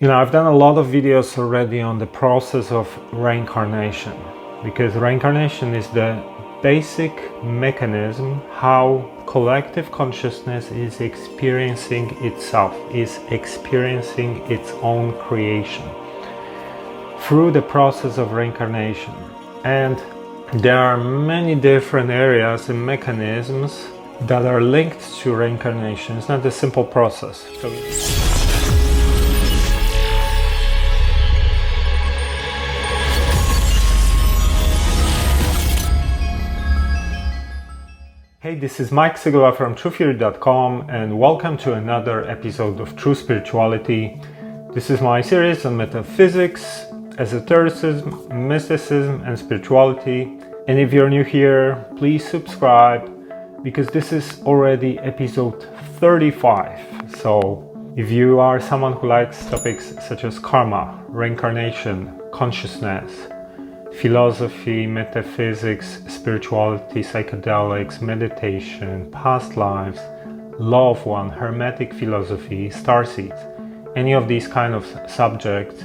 You know, I've done a lot of videos already on the process of reincarnation because reincarnation is the basic mechanism how collective consciousness is experiencing itself, is experiencing its own creation through the process of reincarnation. And there are many different areas and mechanisms that are linked to reincarnation. It's not a simple process. So Hey, this is Mike Sygula from TruthTheory.com, and welcome to another episode of True Spirituality. This is my series on metaphysics, esotericism, mysticism, and spirituality. And if you're new here, please subscribe because this is already episode 35. So, if you are someone who likes topics such as karma, reincarnation, consciousness, philosophy, metaphysics, spirituality, psychedelics, meditation, past lives, of one, hermetic philosophy, star seeds, any of these kind of subjects,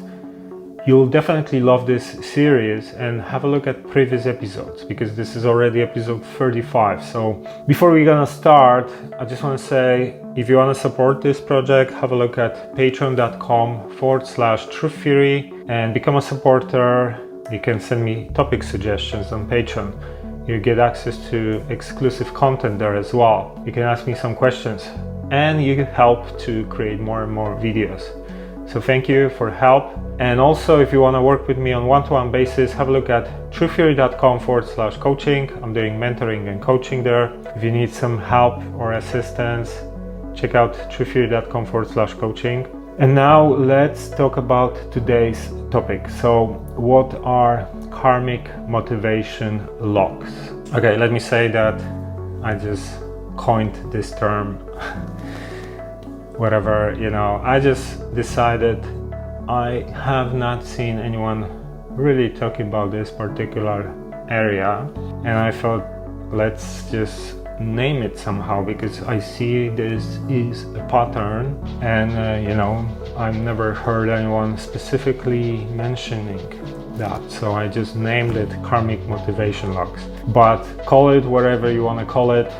You'll definitely love this series and have a look at previous episodes because this is already episode 35. So, before we're gonna start, I just want to say if you want to support this project, have a look at patreon.com forward slash truth theory and become a supporter. You can send me topic suggestions on Patreon. You get access to exclusive content there as well. You can ask me some questions and you can help to create more and more videos. So thank you for help. And also, if you want to work with me on one-to-one basis, have a look at truththeory.com forward slash coaching. I'm doing mentoring and coaching there. If you need some help or assistance, check out truththeory.com forward slash coaching. And now let's talk about today's topic. So, what are karmic motivation locks? Okay, let me say that I just coined this term. whatever, you know, I just decided I have not seen anyone really talking about this particular area, and I thought let's just name it somehow because I see this is a pattern, and uh, you know, I've never heard anyone specifically mentioning that, so I just named it karmic motivation locks. But call it whatever you want to call it,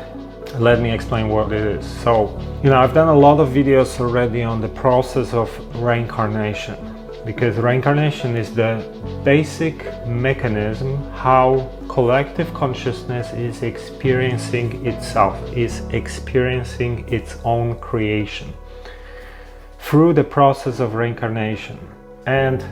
let me explain what it is. So, you know, I've done a lot of videos already on the process of reincarnation because reincarnation is the basic mechanism how collective consciousness is experiencing itself, is experiencing its own creation through the process of reincarnation. And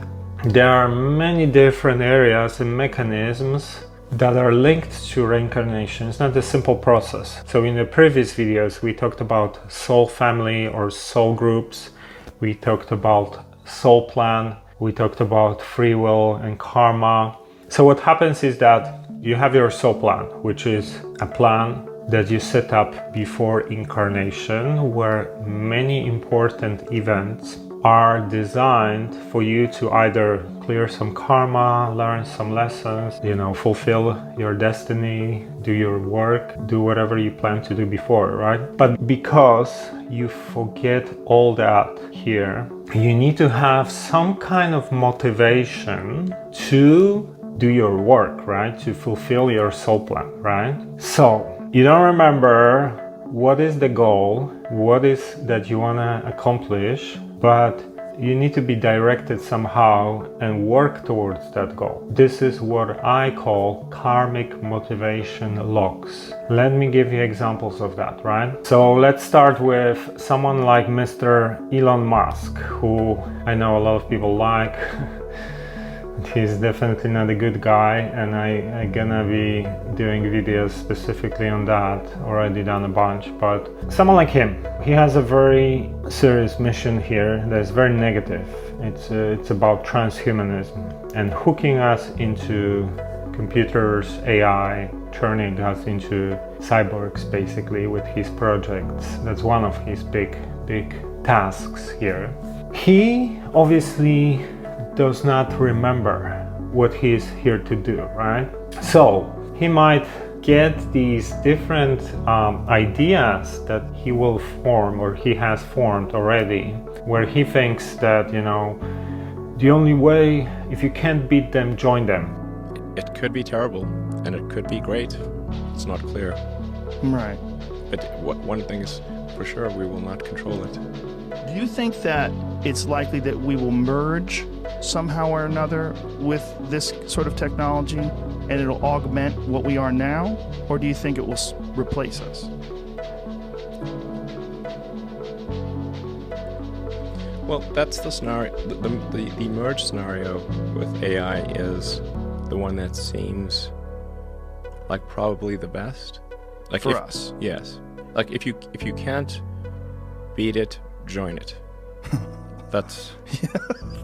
there are many different areas and mechanisms that are linked to reincarnation. It's not a simple process. So, in the previous videos, we talked about soul family or soul groups, we talked about soul plan, we talked about free will and karma. So, what happens is that you have your soul plan, which is a plan that you set up before incarnation, where many important events are designed for you to either clear some karma, learn some lessons, you know, fulfill your destiny, do your work, do whatever you plan to do before, right? But because you forget all that here, you need to have some kind of motivation to do your work, right? To fulfill your soul plan, right? So, you don't remember what is the goal, what is that you want to accomplish, but you need to be directed somehow and work towards that goal. This is what I call karmic motivation locks. Let me give you examples of that, right? So let's start with someone like Mr. Elon Musk, who I know a lot of people like. he's definitely not a good guy and I, I gonna be doing videos specifically on that already done a bunch but someone like him he has a very serious mission here that's very negative. It's uh, it's about transhumanism and hooking us into computers ai turning us into cyborgs basically with his projects. That's one of his big big tasks here. He obviously does not remember what he is here to do, right? So he might get these different um, ideas that he will form or he has formed already where he thinks that, you know, the only way, if you can't beat them, join them. It could be terrible and it could be great. It's not clear. Right. But one thing is for sure, we will not control it. Do you think that it's likely that we will merge somehow or another with this sort of technology and it'll augment what we are now? Or do you think it will replace us? Well, that's the scenario. The, the, the merge scenario with AI is the one that seems like probably the best. Like for if, us, yes. Like if you if you can't beat it, join it. That's yeah.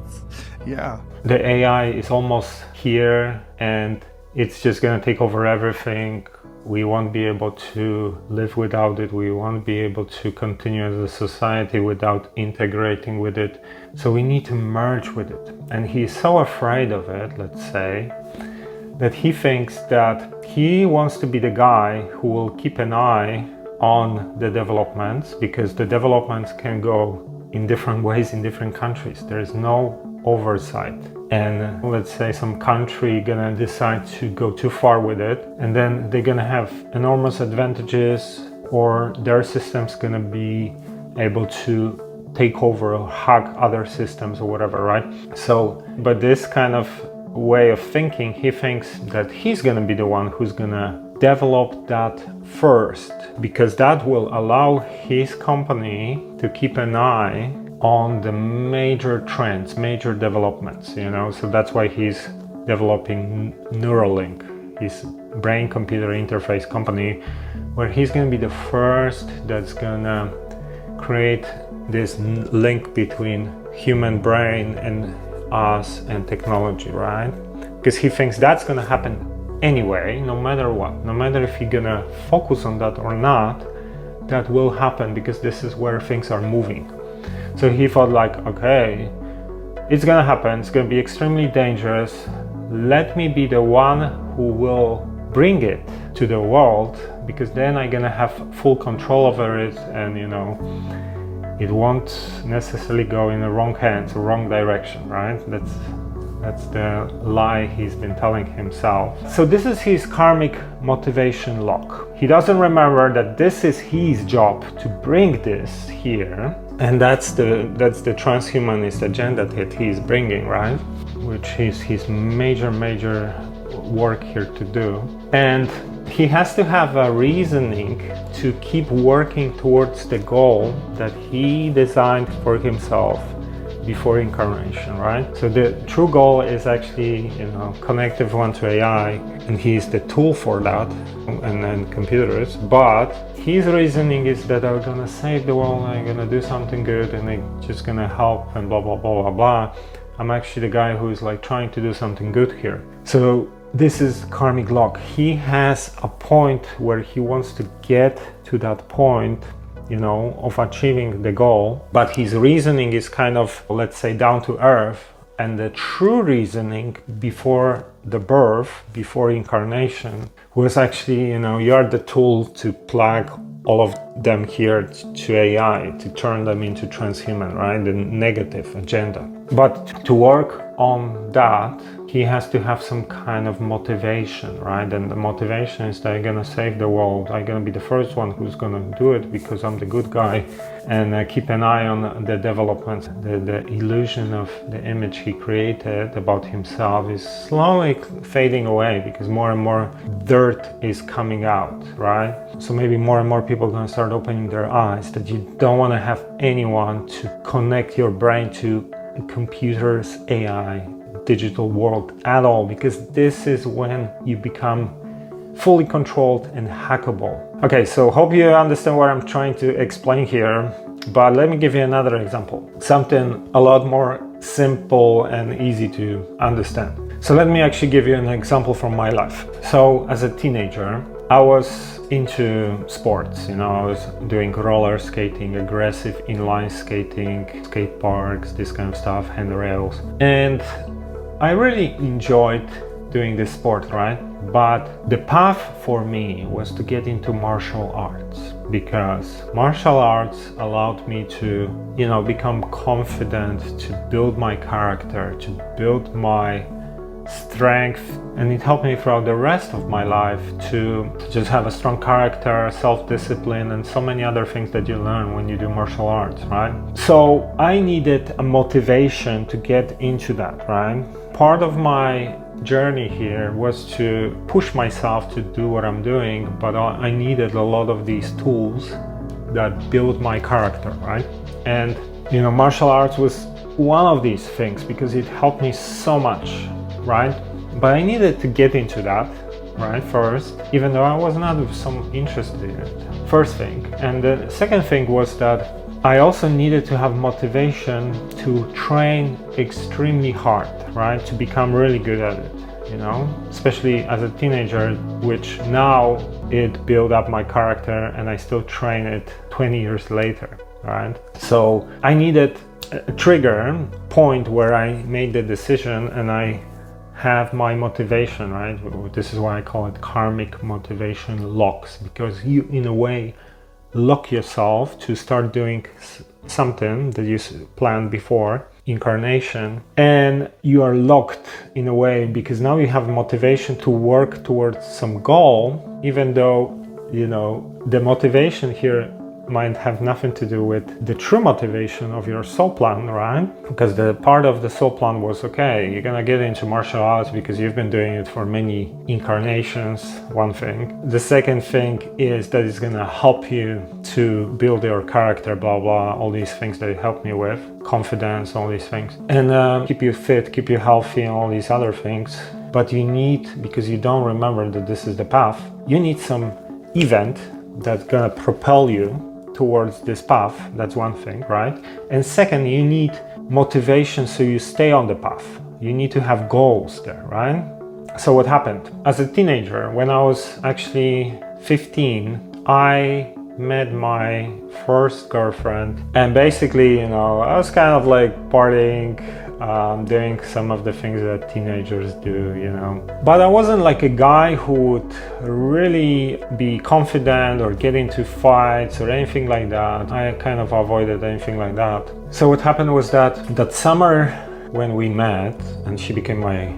The AI is almost here and it's just going to take over everything. We won't be able to live without it. We won't be able to continue as a society without integrating with it. So we need to merge with it. And he's so afraid of it, let's say, that he thinks that he wants to be the guy who will keep an eye on the developments because the developments can go in different ways in different countries. There is no oversight. And let's say some country gonna decide to go too far with it, and then they're gonna have enormous advantages, or their system's gonna be able to take over or hack other systems or whatever, right? So, but this kind of way of thinking, he thinks that he's gonna be the one who's gonna develop that first because that will allow his company to keep an eye on the major trends, major developments, you know. So that's why he's developing Neuralink, his brain computer interface company, where he's going to be the first that's going to create this link between human brain and us and technology, right? Because he thinks that's going to happen anyway, no matter what, no matter if you're gonna focus on that or not, that will happen because this is where things are moving. So he thought, like, okay, it's gonna happen, it's gonna be extremely dangerous. Let me be the one who will bring it to the world because then I'm gonna have full control over it and you know it won't necessarily go in the wrong hands wrong direction, right? That's that's the lie he's been telling himself. So, this is his karmic motivation lock. He doesn't remember that this is his job to bring this here, and that's the that's the transhumanist agenda that he's bringing, right? Which is his major major work here to do. And he has to have a reasoning to keep working towards the goal that he designed for himself before incarnation, right? So the true goal is actually, you know, connect everyone to AI, and he's the tool for that, and then computers. But his reasoning is that I'm gonna save the world, I'm gonna do something good, and I'm just gonna help, and blah blah blah blah blah. I'm actually the guy who is like trying to do something good here. So this is karmic lock. He has a point where he wants to get to that point you know, of achieving the goal. But his reasoning is kind of, let's say, down to earth. And the true reasoning before the birth, before incarnation, was actually, you know, you're the tool to plug all of them here to AI, to turn them into transhuman, right? The negative agenda. But to work on that, he has to have some kind of motivation, right? And the motivation is that I'm gonna save the world. I'm gonna be the first one who's gonna do it because I'm the good guy, and uh, keep an eye on the development. The, the illusion of the image he created about himself is slowly fading away because more and more dirt is coming out, right? So maybe more and more people are gonna start opening their eyes that you don't want to have anyone to connect your brain to computers, AI, digital world at all because this is when you become fully controlled and hackable. Okay, so hope you understand what I'm trying to explain here, but let me give you another example. Something a lot more simple and easy to understand. So let me actually give you an example from my life. So as a teenager, I was into sports, you know, I was doing roller skating, aggressive inline skating, skate parks, this kind of stuff, handrails. And I really enjoyed doing this sport, right? But the path for me was to get into martial arts. because martial arts allowed me to, you know, become confident, to build my character, to build my strength and it helped me throughout the rest of my life to just have a strong character self-discipline and so many other things that you learn when you do martial arts right so i needed a motivation to get into that right part of my journey here was to push myself to do what i'm doing but i needed a lot of these tools that build my character right and you know martial arts was one of these things because it helped me so much right? But I needed to get into that, right, first, even though I was not some interested in it. First thing. And the second thing was that I also needed to have motivation to train extremely hard, right, to become really good at it, you know, especially as a teenager, which now it built up my character and I still train it 20 years later, right? So I needed a trigger point where I made the decision and I have my motivation, right? This is why I call it karmic motivation locks, because you, in a way, lock yourself to start doing something that you planned before incarnation. And you are locked in a way because now you have motivation to work towards some goal even though you know the motivation here might have nothing to do with the true motivation of your soul plan, right? Because the part of the soul plan was okay, you're gonna get into martial arts because you've been doing it for many incarnations, one thing. The second thing is that it's gonna help you to build your character, blah blah, all these things that it helped me with, confidence, all these things, and uh, keep you fit, keep you healthy, and all these other things. But you need, because you don't remember that this is the path, you need some event that's gonna propel you towards this path. That's one thing, right? And second, you need motivation so you stay on the path. You need to have goals there, right? So, what happened? As a teenager, when I was actually 15, I met my first girlfriend, and basically, you know, I was kind of like partying, um, doing some of the things that teenagers do, you know. But I wasn't like a guy who would really be confident or get into fights or anything like that. I kind of avoided anything like that. So what happened was that that summer when we met and she became my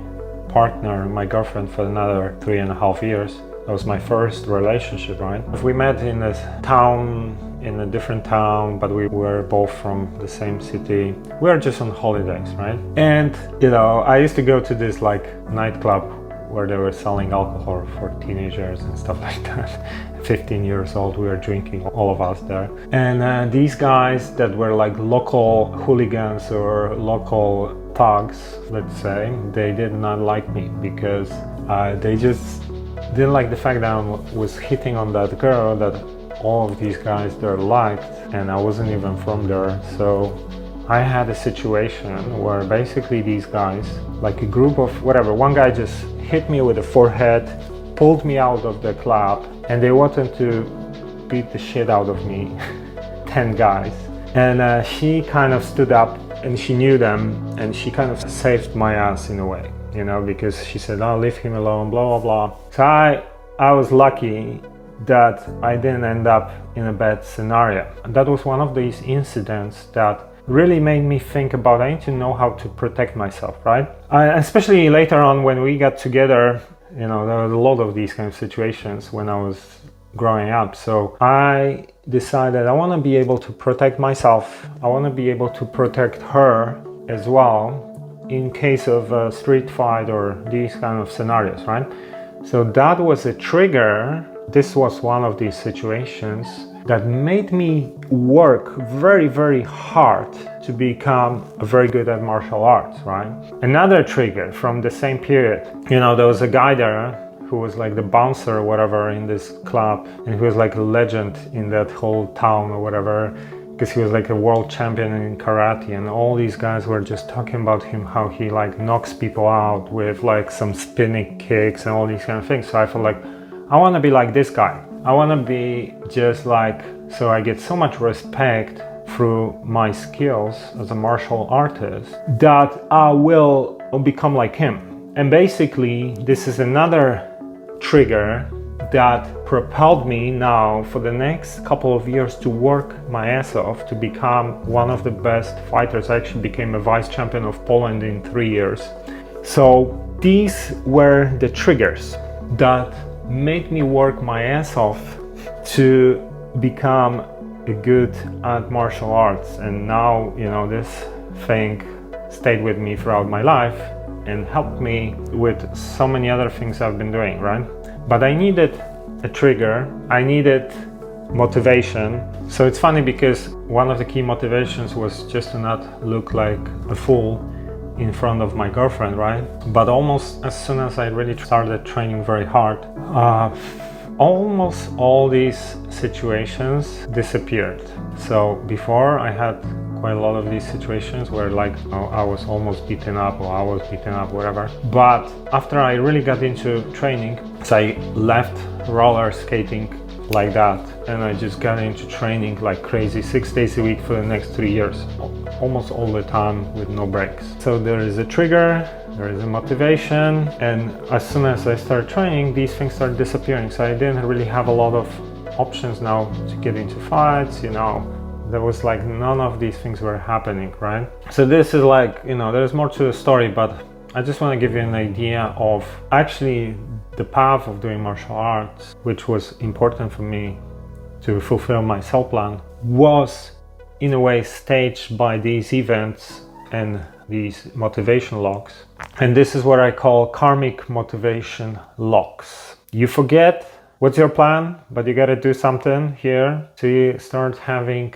partner, my girlfriend for another three and a half years. That was my first relationship, right? We met in a town in a different town, but we were both from the same city. We were just on holidays, right? And you know, I used to go to this like nightclub where they were selling alcohol for teenagers and stuff like that. 15 years old, we were drinking, all of us there. And uh, these guys that were like local hooligans or local thugs, let's say, they did not like me because uh, they just didn't like the fact that I was hitting on that girl that all of these guys they're liked and I wasn't even from there. So I had a situation where basically these guys like a group of whatever one guy just hit me with the forehead pulled me out of the club and they wanted to beat the shit out of me 10 guys. And uh, she kind of stood up and she knew them and she kind of saved my ass in a way you know because she said oh leave him alone blah blah blah. So i i was lucky that I didn't end up in a bad scenario. And that was one of these incidents that really made me think about I need to know how to protect myself, right? I, especially later on when we got together, you know, there was a lot of these kind of situations when I was growing up. So I decided I want to be able to protect myself. I want to be able to protect her as well in case of a street fight or these kind of scenarios, right? So that was a trigger this was one of these situations that made me work very, very hard to become very good at martial arts, right? Another trigger from the same period, you know, there was a guy there who was like the bouncer or whatever in this club, and he was like a legend in that whole town or whatever because he was like a world champion in karate and all these guys were just talking about him how he like knocks people out with like some spinning kicks and all these kind of things so i felt like I want to be like this guy. I want to be just like, so I get so much respect through my skills as a martial artist that I will become like him. And basically, this is another trigger that propelled me now for the next couple of years to work my ass off to become one of the best fighters. I actually became a vice champion of Poland in three years. So these were the triggers that made me work my ass off to become a good at martial arts. And now, you know, this thing stayed with me throughout my life and helped me with so many other things I've been doing, right? But I needed a trigger, I needed motivation. So it's funny because one of the key motivations was just to not look like a fool in front of my girlfriend, right? But almost as soon as I really started training very hard, uh, almost all these situations disappeared. So before I had quite a lot of these situations where like I was almost beaten up or I was beaten up, whatever. But after I really got into training, so I left roller skating like that and I just got into training like crazy six days a week for the next three years, almost all the time with no breaks. So there is a trigger, there is a motivation, and as soon as I start training, these things start disappearing. So I didn't really have a lot of options now to get into fights, you know, there was like none of these things were happening, right? So this is like, you know, there's more to the story, but I just want to give you an idea of actually the path of doing martial arts, which was important for me to fulfill my soul plan, was in a way staged by these events and these motivation locks. And this is what I call karmic motivation locks. You forget what's your plan, but you got to do something here to start having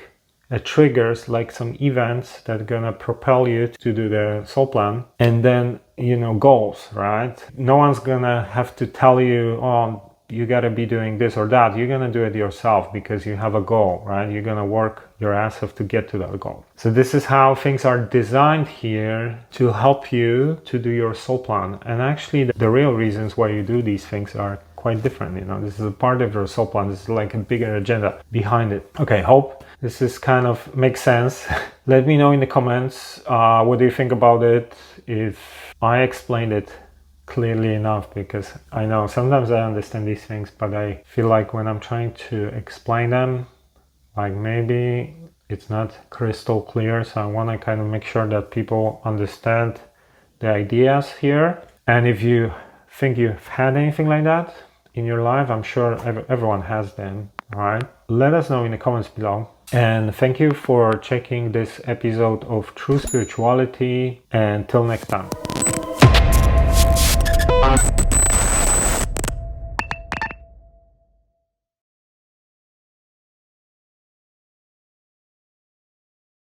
uh, triggers like some events that gonna propel you to do the soul plan. And then you know goals right? No one's gonna have to tell you oh you gotta be doing this or that. You're gonna do it yourself because you have a goal right? You're gonna work your ass off to get to that goal. So this is how things are designed here to help you to do your soul plan. And actually the real reasons why you do these things are quite different you know? This is a part of your soul plan. This is like a bigger agenda behind it. Okay hope this is kind of makes sense. Let me know in the comments uh, what do you think about it. If I explained it clearly enough, because I know sometimes I understand these things, but I feel like when I'm trying to explain them, like maybe it's not crystal clear. So I want to kind of make sure that people understand the ideas here. And if you think you've had anything like that in your life, I'm sure everyone has them. All right. Let us know in the comments below. And thank you for checking this episode of True Spirituality. And till next time.